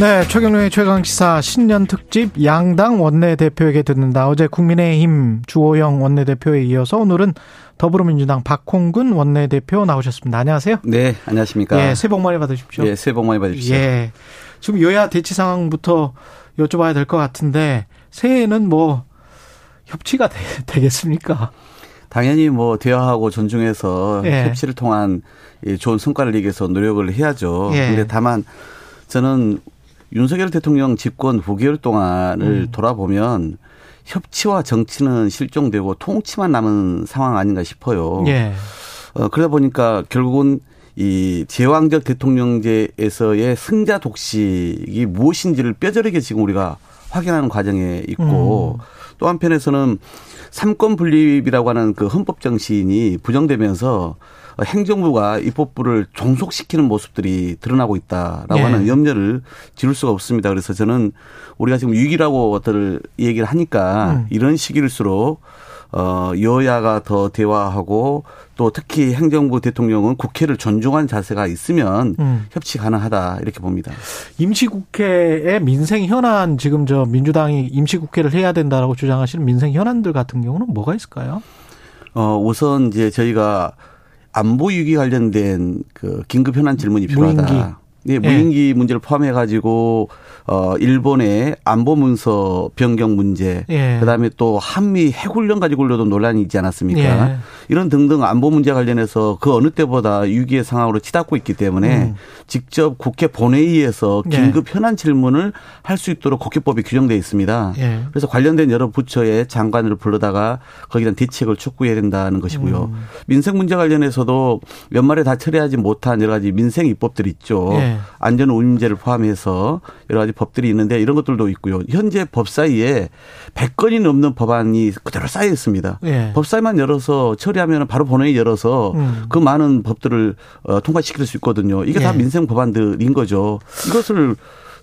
네, 최경영의 최강 시사 신년 특집 양당 원내 대표에게 듣는다. 어제 국민의힘 주호영 원내 대표에 이어서 오늘은 더불어민주당 박홍근 원내 대표 나오셨습니다. 안녕하세요. 네, 안녕하십니까. 예, 새해 복 많이 받으십시오. 예, 새해 복 많이 받으십시오. 예. 지금 여야 대치 상황부터 여쭤봐야 될 것 같은데 새해에는 뭐 협치가 되, 겠습니까 당연히 뭐 대화하고 존중해서 예. 협치를 통한 좋은 성과를 내기 위해서 노력을 해야죠. 예. 근데 다만 저는 윤석열 대통령 집권 9개월 동안을 음. 돌아보면 협치와 정치는 실종되고 통치만 남은 상황 아닌가 싶어요. 예. 어, 그러다 보니까 결국은 이 제왕적 대통령제에서의 승자 독식이 무엇인지를 뼈저리게 지금 우리가 확인하는 과정에 있고 음. 또 한편에서는 삼권 분립이라고 하는 그 헌법 정신이 부정되면서 행정부가 입법부를 종속시키는 모습들이 드러나고 있다라고 네. 하는 염려를 지울 수가 없습니다. 그래서 저는 우리가 지금 위기라고들 얘기를 하니까 음. 이런 시기일수록 어, 여야가 더 대화하고 또 특히 행정부 대통령은 국회를 존중한 자세가 있으면 음. 협치 가능하다 이렇게 봅니다. 임시국회의 민생 현안 지금 저 민주당이 임시국회를 해야 된다라고 주장하시는 민생 현안들 같은 경우는 뭐가 있을까요? 어, 우선 이제 저희가 안보 위기 관련된 그 긴급 현안 질문이 필요하다. 무인기. 네, 무인기 예. 문제를 포함해 가지고 어 일본의 안보 문서 변경 문제, 예. 그다음에 또 한미 해군련 가지고도 논란이 있지 않았습니까? 예. 이런 등등 안보 문제 관련해서 그 어느 때보다 위기의 상황으로 치닫고 있기 때문에 음. 직접 국회 본회의에서 예. 긴급 현안 질문을 할 수 있도록 국회법이 규정돼 있습니다. 예. 그래서 관련된 여러 부처의 장관을 불러다가 거기에 대한 대책을 촉구해야 된다는 것이고요. 음. 민생 문제 관련해서도 연말에 다 처리하지 못한 여러 가지 민생 입법들이 있죠. 예. 안전 운임제를 포함해서 여러 가지 법들이 있는데 이런 것들도 있고요. 현재 법사위에 100건이 넘는 법안이 그대로 쌓여 있습니다. 예. 법사위만 열어서 처리하면 바로 본회의 열어서 음. 그 많은 법들을 어, 통과시킬 수 있거든요. 이게 예. 다 민생 법안들인 거죠. 이것을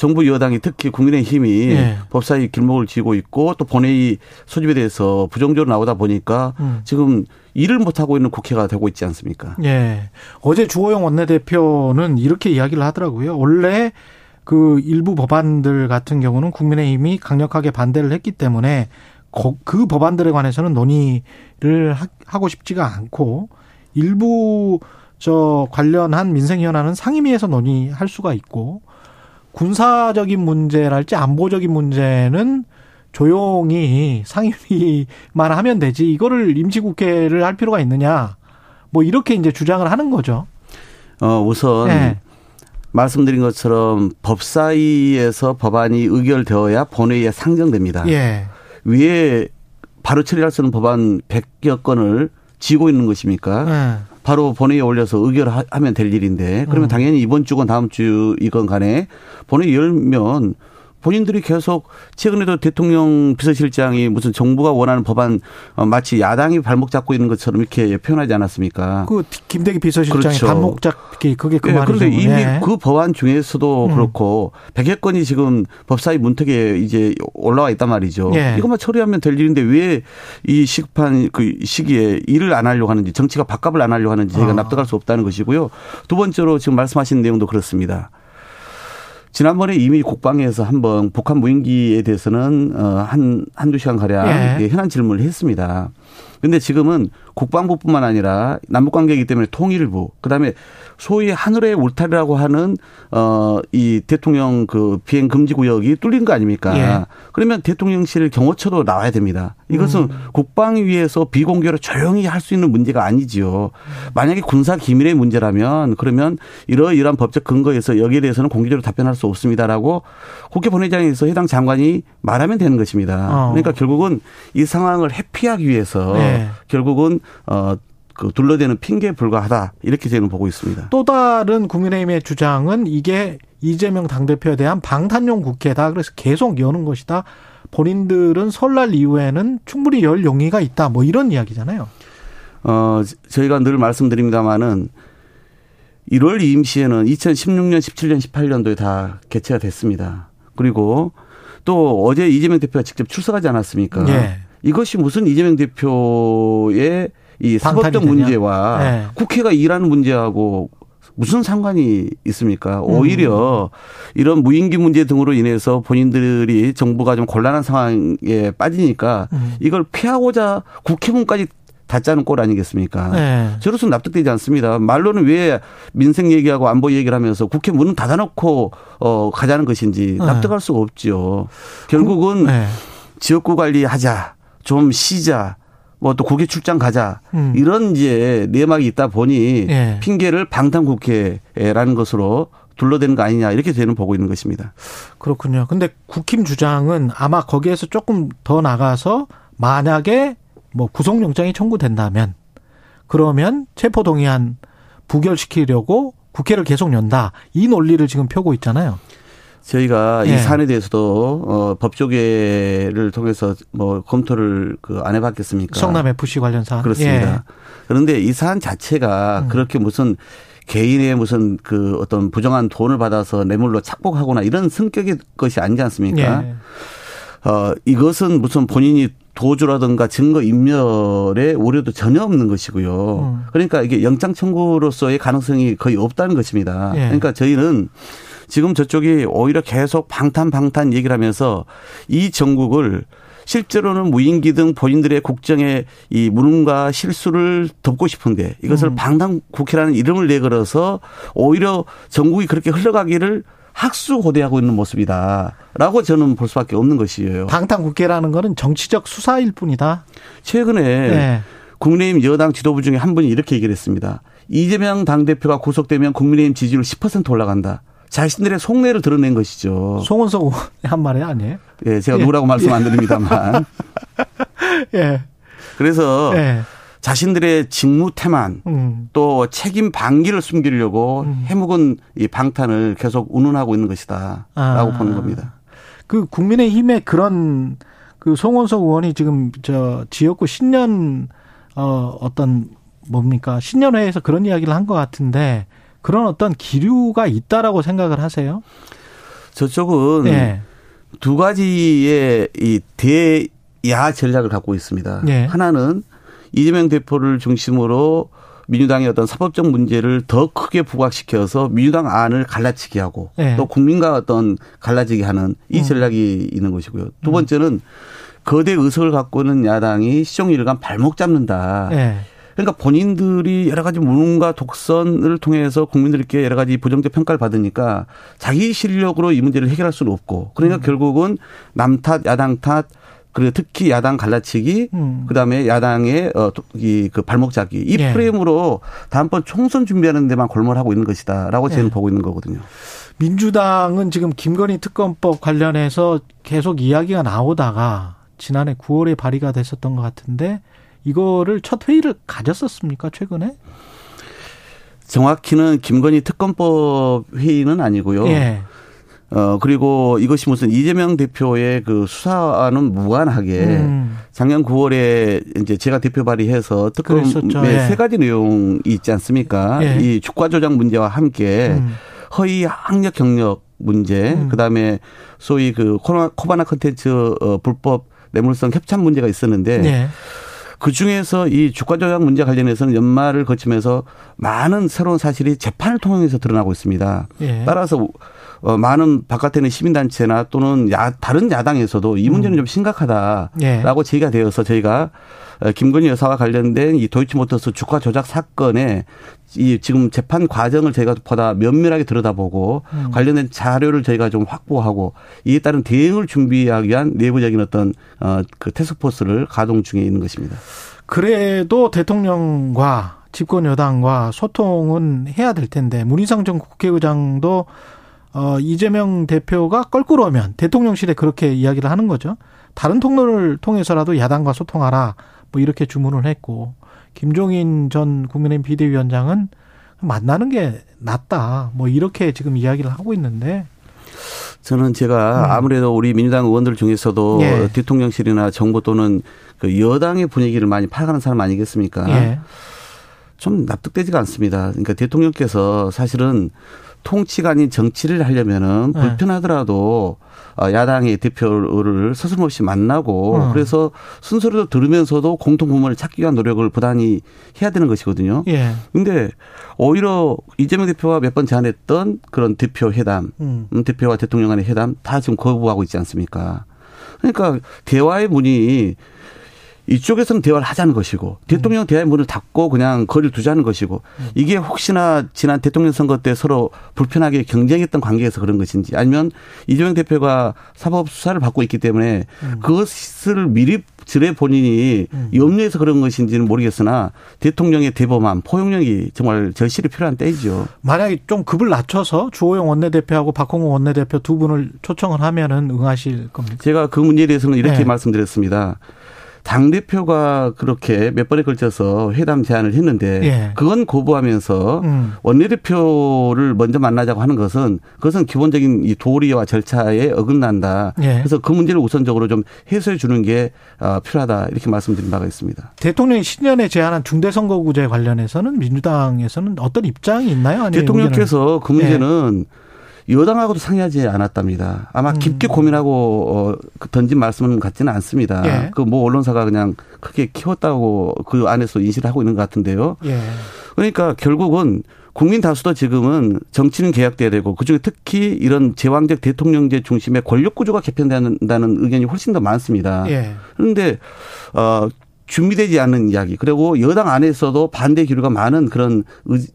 정부 여당이 특히 국민의힘이 예. 법사위 길목을 쥐고 있고 또 본회의 소집에 대해서 부정적으로 나오다 보니까 음. 지금 일을 못하고 있는 국회가 되고 있지 않습니까? 예. 어제 주호영 원내대표는 이렇게 이야기를 하더라고요. 원래 그 일부 법안들 같은 경우는 국민의힘이 강력하게 반대를 했기 때문에 그 법안들에 관해서는 논의를 하고 싶지가 않고 일부 저 관련한 민생 현안은 상임위에서 논의할 수가 있고 군사적인 문제랄지 안보적인 문제는 조용히 상임위만 하면 되지 이거를 임시국회를 할 필요가 있느냐 뭐 이렇게 이제 주장을 하는 거죠. 어 우선 네. 말씀드린 것처럼 법사위에서 법안이 의결되어야 본회의에 상정됩니다. 예. 위에 바로 처리할 수 있는 법안 100여 건을 지고 있는 것입니까? 예. 바로 본회의에 올려서 의결하면 될 일인데 그러면 음. 당연히 이번 주건 다음 주이건 간에 본회의 열면 본인들이 계속 최근에도 대통령 비서실장이 무슨 정부가 원하는 법안 어, 마치 야당이 발목 잡고 있는 것처럼 이렇게 표현하지 않았습니까? 그 김대기 비서실장이 그렇죠. 발목 잡기 그게 그 네, 말이죠. 그런데 이미 네. 그 법안 중에서도 음. 그렇고 100여 건이 지금 법사위 문턱에 이제 올라와 있단 말이죠. 네. 이것만 처리하면 될 일인데 왜 이 시급한 그 시기에 일을 안 하려고 하는지 정치가 밥값을 안 하려고 하는지 제가 아. 납득할 수 없다는 것이고요. 두 번째로 지금 말씀하신 내용도 그렇습니다. 지난번에 이미 국방에서 한번 북한 무인기에 대해서는 어 한 한두 시간 가량 예. 현안 질문을 했습니다. 근데 지금은 국방부뿐만 아니라 남북 관계이기 때문에 통일부 그다음에 소위 하늘의 울타리라고 하는 어이 대통령 그 비행 금지 구역이 뚫린 거 아닙니까? 예. 그러면 대통령실 경호처도 나와야 됩니다. 이것은 음. 국방위에서 비공개로 조용히 할 수 있는 문제가 아니지요. 만약에 군사 기밀의 문제라면 그러면 이러이러한 법적 근거에서 여기에 대해서는 공개적으로 답변할 수 없습니다라고 국회 본회의장에서 해당 장관이 말하면 되는 것입니다. 어. 그러니까 결국은 이 상황을 회피하기 위해서 네. 결국은 어. 그 둘러대는 핑계에 불과하다 이렇게 저는 보고 있습니다. 또 다른 국민의힘의 주장은 이게 이재명 당대표에 대한 방탄용 국회다. 그래서 계속 여는 것이다. 본인들은 설날 이후에는 충분히 열 용의가 있다. 뭐 이런 이야기잖아요. 어, 저희가 늘 말씀드립니다마는 1월 이임 시에는 2016년, 17년, 18년도에 다 개최가 됐습니다. 그리고 또 어제 이재명 대표가 직접 출석하지 않았습니까? 예. 이것이 무슨 이재명 대표의 이 사법적 문제와 네. 국회가 일하는 문제하고 무슨 상관이 있습니까? 오히려 음. 이런 무인기 문제 등으로 인해서 본인들이 정부가 좀 곤란한 상황에 빠지니까 음. 이걸 피하고자 국회문까지 닫자는 꼴 아니겠습니까? 네. 저로서는 납득되지 않습니다. 말로는 왜 민생 얘기하고 안보 얘기를 하면서 국회 문은 닫아놓고 어 가자는 것인지 네. 납득할 수가 없죠. 결국은 네. 지역구 관리하자, 좀 쉬자, 뭐 또 국회 출장 가자 음. 이런 이제 내막이 있다 보니 예. 핑계를 방탄 국회라는 것으로 둘러대는 거 아니냐 이렇게 저는 보고 있는 것입니다. 그렇군요. 근데 국힘 주장은 아마 거기에서 조금 더 나가서 만약에 뭐 구속영장이 청구된다면 그러면 체포동의안 부결시키려고 국회를 계속 연다 이 논리를 지금 펴고 있잖아요. 저희가 예. 이 사안에 대해서도 어 법조계를 통해서 뭐 검토를 그 안 해봤겠습니까? 성남 FC 관련 사안 그렇습니다. 예. 그런데 이 사안 자체가 음. 그렇게 무슨 개인의 무슨 그 어떤 부정한 돈을 받아서 뇌물로 착복하거나 이런 성격의 것이 아니지 않습니까? 예. 어 이것은 무슨 본인이 도주라든가 증거 인멸의 우려도 전혀 없는 것이고요. 음. 그러니까 이게 영장 청구로서의 가능성이 거의 없다는 것입니다. 예. 그러니까 저희는 지금 저쪽이 오히려 계속 방탄 방탄 얘기를 하면서 이 전국을 실제로는 무인기 등 본인들의 국정의 이 무능과 실수를 덮고 싶은데 이것을 음. 방탄국회라는 이름을 내걸어서 오히려 전국이 그렇게 흘러가기를 학수고대하고 있는 모습이다라고 저는 볼 수밖에 없는 것이에요. 방탄국회라는 거는 정치적 수사일 뿐이다. 최근에 네. 국민의힘 여당 지도부 중에 한 분이 이렇게 얘기를 했습니다. 이재명 당대표가 구속되면 국민의힘 지지율 10% 올라간다. 자신들의 속내를 드러낸 것이죠. 송원석 의원이 한 말이 아니에요? 예, 제가 예. 누구라고 말씀 안 드립니다만. 예. 그래서 예. 자신들의 직무 태만 음. 또 책임 방기를 숨기려고 음. 해묵은 이 방탄을 계속 운운하고 있는 것이다라고 아. 보는 겁니다. 그 국민의힘의 그런 그 송원석 의원이 지금 저 지역구 신년 어 어떤 뭡니까 신년회에서 그런 이야기를 한 것 같은데 그런 어떤 기류가 있다라고 생각을 하세요? 저쪽은 네. 두 가지의 이 대야 전략을 갖고 있습니다. 네. 하나는 이재명 대표를 중심으로 민주당의 어떤 사법적 문제를 더 크게 부각시켜서 민주당 안을 갈라치게 하고 네. 또 국민과 어떤 갈라지게 하는 이 음. 전략이 음. 있는 것이고요. 두 번째는 거대 의석을 갖고 있는 야당이 시종일관 발목 잡는다. 네. 그러니까 본인들이 여러 가지 무능과 독선을 통해서 국민들께 여러 가지 부정적 평가를 받으니까 자기 실력으로 이 문제를 해결할 수는 없고 그러니까 음. 결국은 남 탓, 야당 탓, 그리고 특히 야당 갈라치기, 음. 그다음에 야당의 어이그 발목 잡기 이 예. 프레임으로 다음번 총선 준비하는 데만 골몰하고 있는 것이다라고 저는 예. 보고 있는 거거든요. 민주당은 지금 김건희 특검법 관련해서 계속 이야기가 나오다가 지난해 9월에 발의가 됐었던 것 같은데 이거를 첫 회의를 가졌었습니까 최근에? 정확히는 김건희 특검법 회의는 아니고요. 예. 어 그리고 이것이 무슨 이재명 대표의 그 수사와는 무관하게 음. 작년 9월에 이제 제가 대표 발의해서 특검의 예. 세 가지 내용이 있지 않습니까? 예. 이 주가 조작 문제와 함께 음. 허위 학력 경력 문제, 음. 그다음에 소위 그 코바나 컨텐츠 어 불법 뇌물성 협찬 문제가 있었는데 예. 그 중에서 이 주가 조작 문제 관련해서는 연말을 거치면서 많은 새로운 사실이 재판을 통해서 드러나고 있습니다. 예. 따라서 어, 많은 바깥에 있는 시민단체나 또는 야, 다른 야당에서도 이 문제는 음. 좀 심각하다라고 예. 제기가 되어서 저희가 어, 김건희 여사와 관련된 이 도이치모터스 주가 조작 사건에 이 지금 재판 과정을 저희가 보다 면밀하게 들여다보고 음. 관련된 자료를 저희가 좀 확보하고 이에 따른 대응을 준비하기 위한 내부적인 어떤 어그 테스크포스를 가동 중에 있는 것입니다. 그래도 대통령과 집권 여당과 소통은 해야 될 텐데 문희상 전 국회의장도 어 이재명 대표가 껄끄러우면 대통령실에 그렇게 이야기를 하는 거죠. 다른 통로를 통해서라도 야당과 소통하라. 뭐 이렇게 주문을 했고 김종인 전 국민의힘 비대위원장은 만나는 게 낫다. 뭐 이렇게 지금 이야기를 하고 있는데 저는 제가 음. 아무래도 우리 민주당 의원들 중에서도 예. 대통령실이나 정부 또는 그 여당의 분위기를 많이 파악하는 사람 아니겠습니까? 예. 좀 납득되지가 않습니다. 그러니까 대통령께서 사실은 통치가 아닌 정치를 하려면은 네. 불편하더라도 어, 야당의 대표를 서슴없이 만나고 어. 그래서 순서를 들으면서도 공통 부문을 찾기 위한 노력을 부단히 해야 되는 것이거든요. 예. 근데 오히려 이재명 대표가 몇 번 제안했던 그런 대표 회담, 음. 음. 대표와 대통령 간의 회담 다 지금 거부하고 있지 않습니까? 그러니까 대화의 문이 이쪽에서는 대화를 하자는 것이고 대통령 대화의 문을 닫고 그냥 거리를 두자는 것이고 이게 혹시나 지난 대통령 선거 때 서로 불편하게 경쟁했던 관계에서 그런 것인지 아니면 이재명 대표가 사법 수사를 받고 있기 때문에 음. 그것을 미리 지뢰 본인이 음. 염려해서 그런 것인지는 모르겠으나 대통령의 대범함, 포용력이 정말 절실히 필요한 때이죠. 만약에 좀 급을 낮춰서 주호영 원내대표하고 박홍우 원내대표 두 분을 초청을 하면은 응하실 겁니까? 제가 그 문제에 대해서는 이렇게 네. 말씀드렸습니다. 당 대표가 그렇게 몇 번에 걸쳐서 회담 제안을 했는데 예. 그건 거부하면서 음. 원내대표를 먼저 만나자고 하는 것은 그것은 기본적인 이 도리와 절차에 어긋난다. 예. 그래서 그 문제를 우선적으로 좀 해소해 주는 게 어, 필요하다 이렇게 말씀드린 바가 있습니다. 대통령이 신년에 제안한 중대선거구제 관련해서는 민주당에서는 어떤 입장이 있나요? 대통령께서 그 문제는 예. 여당하고도 상의하지 않았답니다. 아마 음. 깊게 음. 고민하고 어, 그 던진 말씀은 같지는 않습니다. 예. 그뭐 언론사가 그냥 크게 키웠다고 그 안에서 인식을 하고 있는 것 같은데요. 예. 그러니까 결국은 국민 다수도 지금은 정치는 개혁돼야 되고 그중에 특히 이런 제왕적 대통령제 중심의 권력 구조가 개편된다는 의견이 훨씬 더 많습니다. 예. 그런데 어 준비되지 않은 이야기 그리고 여당 안에서도 반대 기류가 많은 그런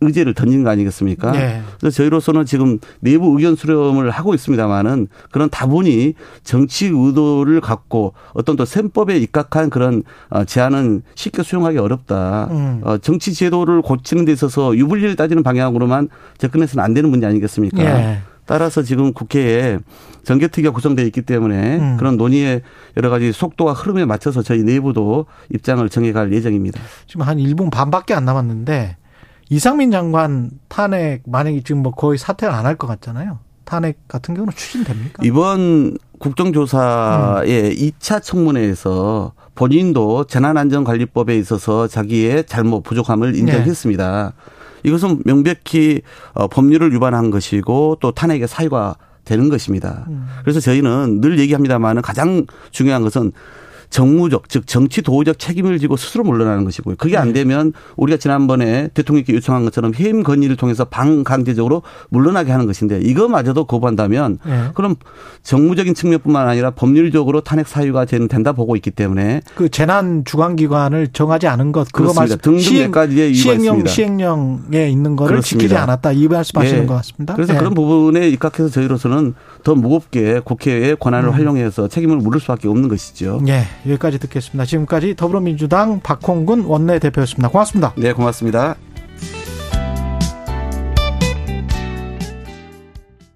의제를 던진 거 아니겠습니까? 네. 그래서 저희로서는 지금 내부 의견 수렴을 하고 있습니다만은 그런 다분히 정치 의도를 갖고 어떤 또 셈법에 입각한 그런 어, 제안은 쉽게 수용하기 어렵다. 음. 어, 정치 제도를 고치는 데 있어서 유불리를 따지는 방향으로만 접근해서는 안 되는 문제 아니겠습니까? 네. 따라서 지금 국회에 정개특위가 구성되어 있기 때문에 음. 그런 논의의 여러 가지 속도와 흐름에 맞춰서 저희 내부도 입장을 정해갈 예정입니다. 지금 한 1분 반밖에 안 남았는데 이상민 장관 탄핵 만약에 지금 뭐 거의 사퇴를 안 할 것 같잖아요. 탄핵 같은 경우는 추진됩니까? 이번 국정조사의 음. 2차 청문회에서 본인도 재난안전관리법에 있어서 자기의 잘못 부족함을 인정했습니다. 네. 이것은 명백히 어, 법률을 위반한 것이고 또 탄핵의 사유가 되는 것입니다. 음. 그래서 저희는 늘 얘기합니다만은 가장 중요한 것은 정무적 즉 정치 도의적 책임을 지고 스스로 물러나는 것이고요. 그게 안 네. 되면 우리가 지난번에 대통령께 요청한 것처럼 해임 건의를 통해서 반강제적으로 물러나게 하는 것인데 이거마저도 거부한다면 네. 그럼 정무적인 측면뿐만 아니라 법률적으로 탄핵 사유가 된다 보고 있기 때문에 그 재난 주관 기관을 정하지 않은 것 그거 말씀 등등 몇 가지의 이유가 시행령. 시행령에 있는 것을 지키지 않았다 이 말씀하시는 네. 것 같습니다. 그래서 네. 그런 부분에 입각해서 저희로서는 더 무겁게 국회의 권한을 음. 활용해서 책임을 물을 수밖에 없는 것이죠. 네. 여기까지 듣겠습니다. 지금까지 더불어민주당 박홍근 원내대표였습니다. 고맙습니다. 네, 고맙습니다.